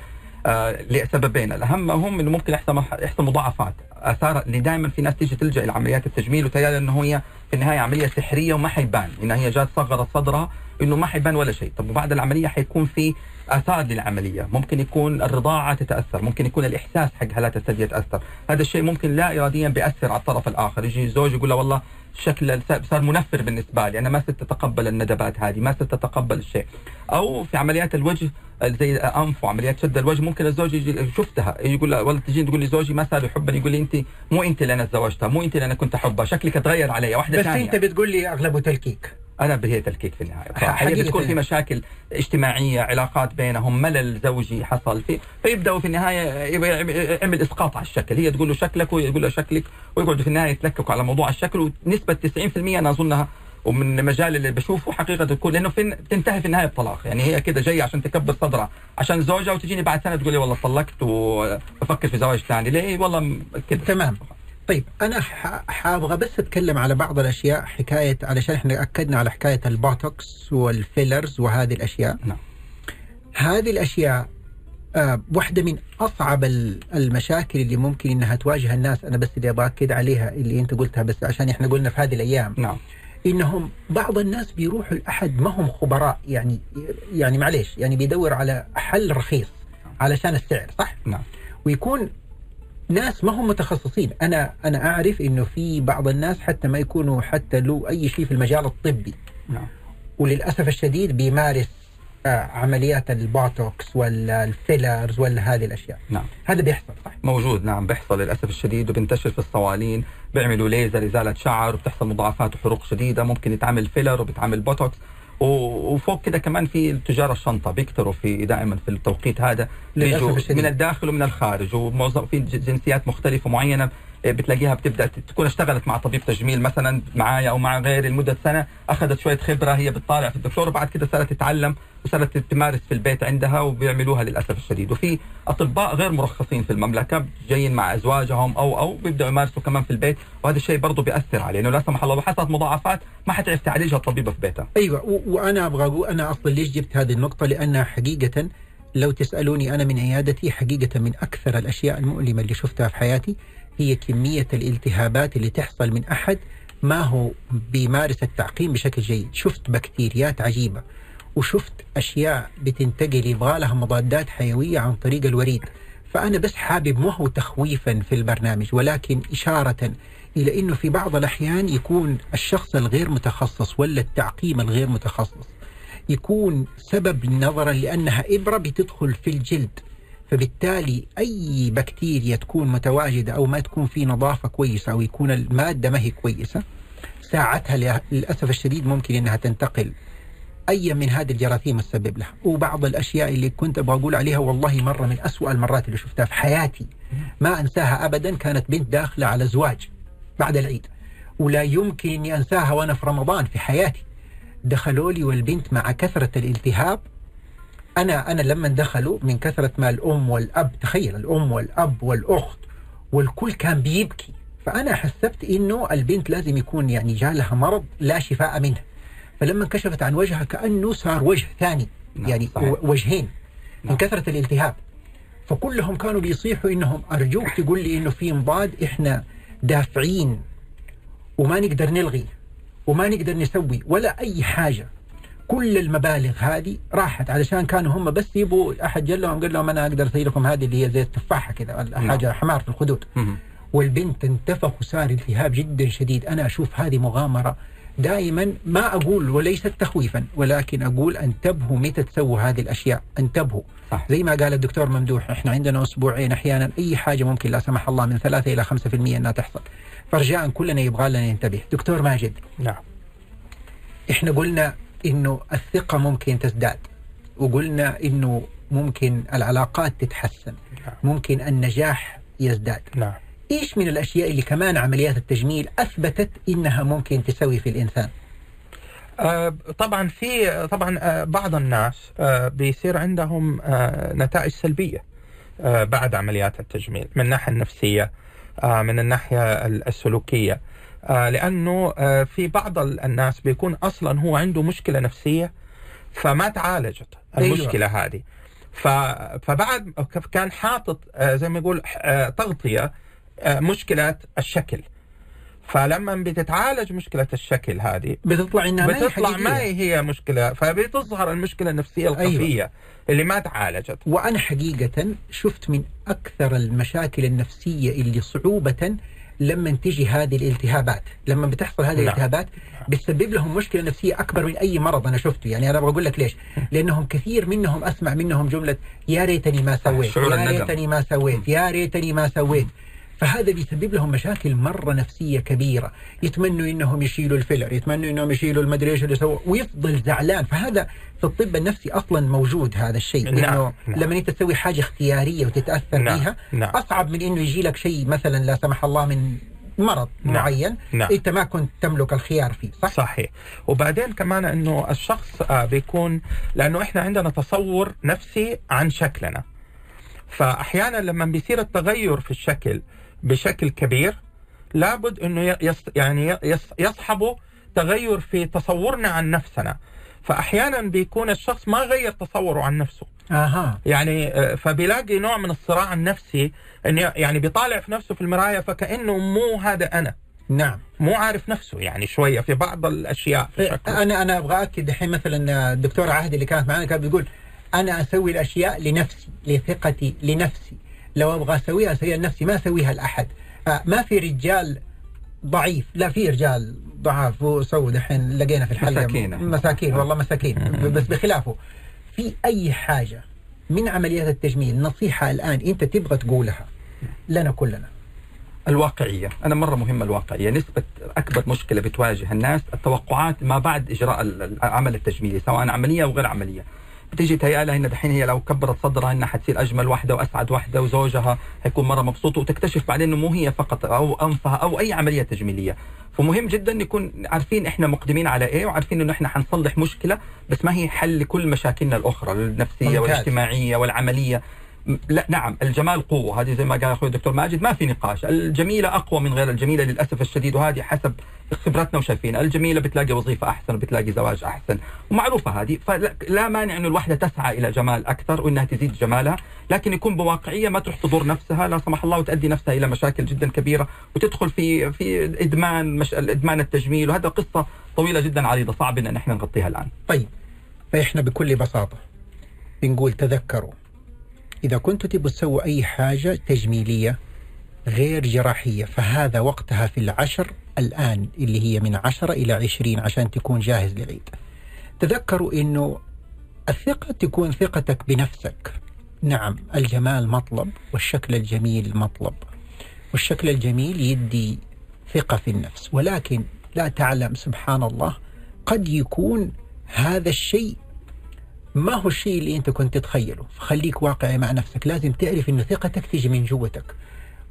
لسببين. الأهم هم إنه ممكن يحصل يحصل مضاعفات. اثار اللي دائما في ناس تيجي تلجأ لعمليات التجميل وتيالي إنه هي في النهاية عملية سحرية وما حيبان. إنها هي جات صغرت صدرها إنه ما حيبان ولا شيء. طب وبعد العملية حيكون في آثار للعملية. ممكن يكون الرضاعة تتأثر ممكن يكون الإحساس حق هالات الثدي يتأثر. هذا الشيء ممكن لا اراديا بيأثر على الطرف الآخر. يجي الزوج يقول له والله شكل صار منفر بالنسبة لي أنا ما صرت أتقبل الندبات هذه ما صرت أتقبل الشيء. أو في عمليات الوجه زي انف وعمليات شد الوجه ممكن الزوج يجي شفتها يقول لا والله تجي تقول لي زوجي ما صار يحبني يقول لي أنت مو أنت اللي أنا تزوجتها مو أنت اللي أنا كنت أحبها شكلك تغير علي واحدة بس ثانية. أنت بتقول لي أغلبه تلكيك. أنا هي تلكيك في النهاية. هي حقيقة بتكون في. مشاكل اجتماعية علاقات بينهم ملل زوجي حصل في فيبدأوا في النهاية يعمل- إسقاط على الشكل. هي تقول له شكلك وهي تقول له شكلك ويقعدوا في النهاية يتلككوا على موضوع الشكل. ونسبة 90% أنا أظنها ومن المجال اللي بشوفه حقيقة تكون لأنه في بتنتهي في النهاية بطلاق. يعني هي كده جاية عشان تكبر صدرها. عشان زوجها وتجيني بعد سنة تقول لي والله طلقت وبفكر في زواج ثاني. ليه؟ والله كده. تمام. طيب أنا حابغى بس أتكلم على بعض الأشياء حكاية علشان إحنا أكدنا على حكاية البوتوكس والفيلرز وهذه الأشياء. نعم. هذه الأشياء آه واحدة من أصعب ال- المشاكل اللي ممكن إنها تواجه الناس. أنا بس اللي أبغى اكد عليها اللي أنت قلتها بس عشان إحنا قلنا في هذه الأيام. نعم. إنهم بعض الناس بيروحوا لأحد ما هم خبراء يعني يعني معليش يعني بيدور على حل رخيص علشان السعر صح؟ نعم. ويكون ناس ما هم متخصصين. أنا أنا أعرف إنه في بعض الناس حتى ما يكونوا حتى له أي شيء في المجال الطبي. نعم. وللأسف الشديد بيمارس آه، عمليات البوتوكس ولا ال fillers ولا هذه الأشياء. نعم. هذا بيحصل صح موجود نعم بيحصل للأسف الشديد وبنتشر في الصوالين. بيعملوا ليزر إزالة شعر وبتحصل مضاعفات وحروق شديدة. ممكن يتعمل filler وبيتعمل بوتوكس. وفوق كده كمان في تجار الشنطة بيكتروا في دائما في التوقيت هذا بيجوا. من الداخل ومن الخارج ومعظم في ج- جنسيات مختلفة معينة إيه، بتلاقيها بتبدأ تكون اشتغلت مع طبيب تجميل مثلا معايا أو مع غيري لمدة سنة أخذت شوية خبرة هي بتطالع في الدكتور وبعد كده صارت تتعلم وصارت تمارس في البيت عندها وبيعملوها للأسف الشديد. وفي أطباء غير مرخصين في المملكة جايين مع أزواجهم أو أو بيبدأوا يمارسوا كمان في البيت وهذا الشيء برضه بيأثر عليه لأنه لا سمح الله لو حصلت مضاعفات ما حتعرف تعالجها الطبيبة في بيتها. أيوه وأنا أبغى أقول أنا أصلا ليش جبت هذه النقطة؟ لأنها حقيقة لو تسألوني أنا من عيادتي حقيقة من أكثر الأشياء المؤلمة اللي شفتها في حياتي هي كمية الالتهابات اللي تحصل من أحد ما هو بيمارس التعقيم بشكل جيد. شفت بكتيريات عجيبة. وشفت أشياء بتنتقل يبغى لها مضادات حيوية عن طريق الوريد. فأنا بس حابب مو هو تخويفا في البرنامج ولكن إشارة إلى إنه في بعض الأحيان يكون الشخص الغير متخصص ولا التعقيم الغير متخصص يكون سبب نظرا لأنها إبرة بتدخل في الجلد. فبالتالي أي بكتيريا تكون متواجدة أو ما تكون في نظافة كويسة أو يكون المادة ما هي كويسة ساعتها للأسف الشديد ممكن إنها تنتقل أي من هذه الجراثيم السبب لها. وبعض الأشياء اللي كنت أبغى أقول عليها والله مرة من أسوأ المرات اللي شفتها في حياتي. ما أنساها ابدا كانت بنت داخلة على زواج بعد العيد. ولا يمكن أني أنساها وأنا في رمضان في حياتي. دخلوا لي والبنت مع كثرة الالتهاب. أنا أنا لما دخلوا من كثرة ما الأم والأب تخيل الأم والأب والأخت والكل كان بيبكي. فأنا حسبت إنه البنت لازم يكون يعني جالها مرض لا شفاء منه. فلما كشفت عن وجهها كأنه صار وجه ثاني نعم، يعني صحيح. وجهين من نعم. كثرة الالتهاب فكلهم كانوا بيصيحوا إنهم أرجوك تقول لي إنه في مضاد إحنا دافعين وما نقدر نلغي وما نقدر نسوي ولا أي حاجة كل المبالغ هذه راحت علشان كانوا هم بس يبوا أحد جل لهم قال لهم أنا أقدر أسوي لكم هذه اللي هي زي التفاحة كذا ولا نعم. حاجة حمار في الخدود. والبنت انتفخ وصار التهاب جدا شديد أنا أشوف هذه مغامرة دائما ما أقول وليست تخويفا ولكن أقول أنتبهوا متى تسووا هذه الأشياء. أنتبهوا. صح. زي ما قال الدكتور ممدوح إحنا عندنا أسبوعين أحيانا أي حاجة ممكن لا سمح الله من 3 إلى 5% إنها تحصل. فرجاء كلنا يبغى لنا ننتبه دكتور ماجد. نعم. إحنا قلنا إنه الثقة ممكن تزداد وقلنا إنه ممكن العلاقات تتحسن نعم. ممكن النجاح يزداد. نعم. إيش من الأشياء اللي كمان عمليات التجميل أثبتت إنها ممكن تسوي في الإنسان آه، طبعا في طبعا آه، بعض الناس آه، بيصير عندهم نتائج سلبية بعد عمليات التجميل من الناحية النفسية من الناحية السلوكية لأنه في بعض ال- الناس بيكون أصلا هو عنده مشكلة نفسية فما تعالجت أيوة. المشكلة هذه. فبعد كان حاطط زي ما يقول تغطية مشكلة الشكل فلما بتتعالج مشكلة الشكل هذه بتطلع إنها ما هي بتطلع ما حقيقية. هي مشكلة فبتظهر المشكلة النفسية الخفية أيوة. اللي ما تعالجت وأنا حقيقة شفت من أكثر المشاكل النفسية اللي صعوبة لما تجي هذه الالتهابات لما بتحصل هذه نعم. الالتهابات بتسبب لهم مشكلة نفسية أكبر من أي مرض أنا شفته يعني أنا أبغى أقول لك ليش لأنهم كثير منهم أسمع منهم جملة يا ريتني ما سويت يا. ريتني ما سويت يا ريتني ما سويت فهذا بيسبب لهم مشاكل مرة نفسية كبيرة يتمنوا إنهم يشيلوا ال filler يتمنوا إنهم يشيلوا المدري إيش اللي سووا ويفضل زعلان فهذا في الطب النفسي أصلا موجود هذا الشيء نعم، لأنه نعم. لما أنت تسوي حاجة اختيارية وتتأثر نعم، بها نعم. أصعب من إنه يجي لك شيء مثلا لا سمح الله من مرض نعم، معين نعم. أنت ما كنت تملك الخيار فيه صح؟ صحيح وبعدين كمان إنه الشخص آه، بيكون لأنه إحنا عندنا تصور نفسي عن شكلنا فاحيانا لما بيصير التغير في الشكل بشكل كبير لابد إنه يص يعني يص يصحبه تغير في تصورنا عن نفسنا. فأحيانا بيكون الشخص ما غير تصوره عن نفسه. أها. يعني آه، فبيلاقي نوع من الصراع النفسي انه يعني بيطالع في نفسه في المرايه فكأنه مو هذا أنا. نعم. مو عارف نفسه يعني شوية في بعض الأشياء في شكله أنا أنا أبغى اكد الحين مثلا الدكتوره عهد اللي كانت معنا كانت بتقول أنا أسوي الأشياء لنفسي لثقتي لنفسي. لو أبغى أسويها أسويها لنفسي ما أسويها لأحد. آه، ما في رجال ضعيف لا في رجال ضعاف. وسووا دحين لقينا في الحلقة. مساكين. مساكين والله مساكين. بس بخلافه. في أي حاجة من عمليات التجميل نصيحة الآن أنت تبغى تقولها لنا كلنا؟ الواقعية. أنا مرة مهمة الواقعية. نسبة أكبر مشكلة بتواجه الناس التوقعات ما بعد إجراء ال- العمل التجميلي سواء عملية أو غير عملية. بتيجي تهيأ لها إن دحين هي لو كبرت صدرها إنها حتصير أجمل واحدة وأسعد واحدة وزوجها حيكون مرة مبسوط وتكتشف بعدين إنه مو هي فقط أو أنفها أو أي عملية تجميلية فمهم جدا نكون عارفين إحنا مقدمين على إيه وعارفين إنه إحنا حنصلح مشكلة بس ما هي حل لكل مشاكلنا الأخرى النفسية ممتاز. والاجتماعية والعملية م- لا نعم الجمال قوة. هذه زي ما قال أخوي الدكتور ماجد ما في نقاش. الجميلة أقوى من غير الجميلة للأسف الشديد وهذه حسب خبرتنا وشايفين الجميلة بتلاقي وظيفة أحسن وبتلاقي زواج أحسن ومعروفة هذه. فلا لا مانع أنه الواحدة تسعى إلى جمال أكثر وأنها تزيد جمالها لكن يكون بواقعية ما تروح تضر نفسها لا سمح الله وتؤدي نفسها إلى مشاكل جدا كبيرة وتدخل في في إدمان مش إدمان التجميل. وهذا قصة طويلة جدا عريضة صعب أن إحنا نغطيها الآن. طيب فإحنا بكل بساطة بنقول تذكروا إذا كنتوا تبوا تسووا أي حاجة تجميلية غير جراحية فهذا وقتها في العشر الآن اللي هي من عشرة إلى عشرين عشان تكون جاهز للعيد. تذكروا أنه الثقة تكون ثقتك بنفسك. نعم الجمال مطلب والشكل الجميل مطلب. والشكل الجميل يدي ثقة في النفس ولكن لا تعلم سبحان الله قد يكون هذا الشيء ما هو الشيء اللي أنت كنت تتخيله؟ فخليك واقعي مع نفسك. لازم تعرف إنه ثقتك تيجي من جوتك.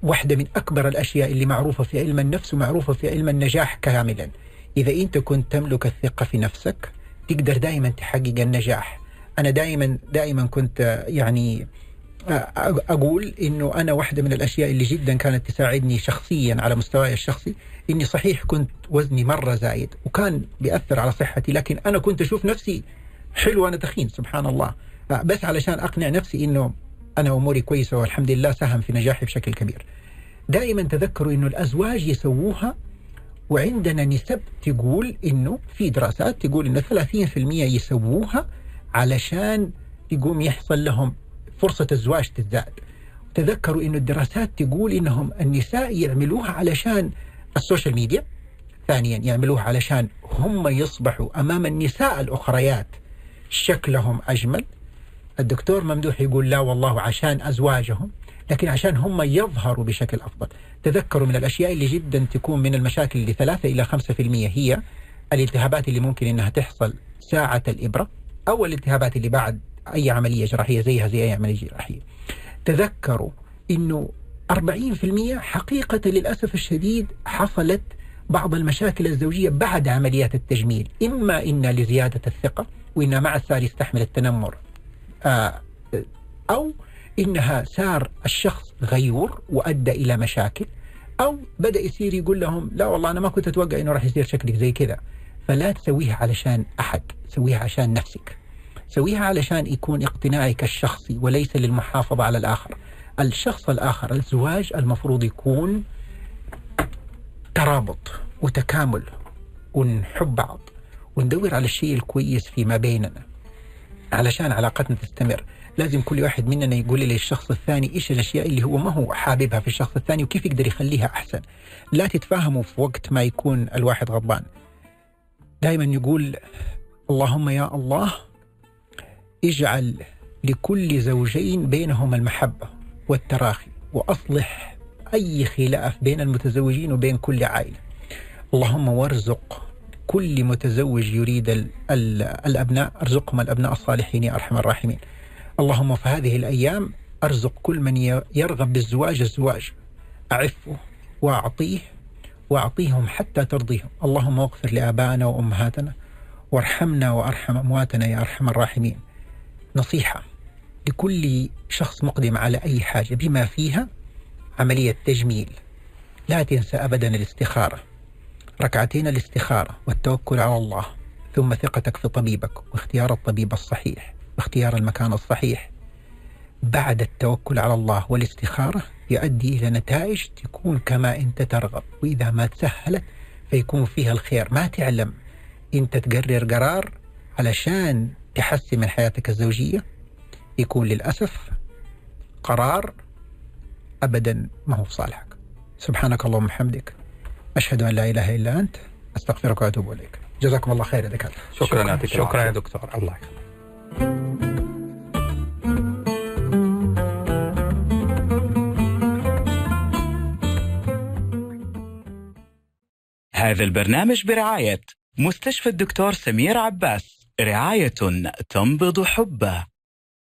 واحدة من أكبر الأشياء اللي معروفة في علم النفس ومعروفة في علم النجاح كاملا. إذا أنت كنت تملك الثقة في نفسك تقدر دائما تحقق النجاح. أنا دائما دائما كنت يعني أقول إنه أنا واحدة من الأشياء اللي جدا كانت تساعدني شخصيا على مستواي الشخصي. إني صحيح كنت وزني مرة زايد وكان بيأثر على صحتي لكن أنا كنت أشوف نفسي حلو أنا تخين سبحان الله بس علشان أقنع نفسي إنه أنا أموري كويسة والحمد لله ساهم في نجاحي بشكل كبير. دائما تذكروا إنه الأزواج يسووها وعندنا نسب تقول إنه في دراسات تقول إنه 30% يسووها علشان يقوم يحصل لهم فرصة الزواج تزداد تذكروا إنه الدراسات تقول إنهم النساء يعملوها علشان السوشيال ميديا ثانيا يعملوها علشان هم يصبحوا أمام النساء الأخريات. شكلهم أجمل. الدكتور ممدوح يقول لا والله عشان أزواجهم لكن عشان هم يظهروا بشكل أفضل. تذكروا من الأشياء اللي جدا تكون من المشاكل اللي 3 إلى 5% هي الالتهابات اللي ممكن إنها تحصل ساعة الإبرة أو الالتهابات اللي بعد أي عملية جراحية زيها زي أي عملية جراحية. تذكروا إنه 40% حقيقة للأسف الشديد حصلت بعض المشاكل الزوجية بعد عمليات التجميل إما إن لزيادة الثقة وإنها مع السار يستحمل التنمر. آه، أو إنها صار الشخص غيور وأدى إلى مشاكل أو بدأ يصير يقول لهم لا والله أنا ما كنت أتوقع إنه راح يصير شكلك زي كذا. فلا تسويها علشان أحد سويها عشان نفسك. سويها علشان يكون اقتناعك الشخصي وليس للمحافظة على الآخر. الشخص الآخر الزواج المفروض يكون ترابط وتكامل ونحب بعض. وندور على الشيء الكويس فيما بيننا. علشان علاقتنا تستمر لازم كل واحد مننا يقول للشخص الثاني إيش الأشياء اللي هو ما هو حاببها في الشخص الثاني وكيف يقدر يخليها أحسن. لا تتفاهموا في وقت ما يكون الواحد غضبان. دائما يقول اللهم يا الله اجعل لكل زوجين بينهما المحبة والتراخي وأصلح أي خلاف بين المتزوجين وبين كل عائلة. اللهم وارزق كل متزوج يريد ال ال الأبناء أرزقهم الأبناء الصالحين يا أرحم الراحمين اللهم في هذه الأيام أرزق كل من يرغب بالزواج الزواج أعفه وأعطيه وأعطيهم حتى ترضيهم اللهم واغفر لآبائنا وأمهاتنا وارحمنا وأرحم أمواتنا يا أرحم الراحمين. نصيحة لكل شخص مقدم على أي حاجة بما فيها عملية تجميل. لا تنسى ابدا الاستخارة. ركعتين الاستخارة والتوكل على الله ثم ثقتك في طبيبك واختيار الطبيب الصحيح واختيار المكان الصحيح. بعد التوكل على الله والاستخارة يؤدي إلى نتائج تكون كما أنت ترغب وإذا ما تسهلت فيكون فيها الخير ما تعلم أنت تقرر قرار علشان تحسن من حياتك الزوجية يكون للأسف قرار ابدا ما هو في صالحك. سبحانك اللهم وبحمدك أشهد أن لا إله إلا أنت أستغفرك وأتوب إليك. جزاكم الله خير يا دكاتره. شكرا شكرا العافية. يا دكتور الله يخليك هذا البرنامج برعاية مستشفى الدكتور سمير عباس رعاية تنبض حبه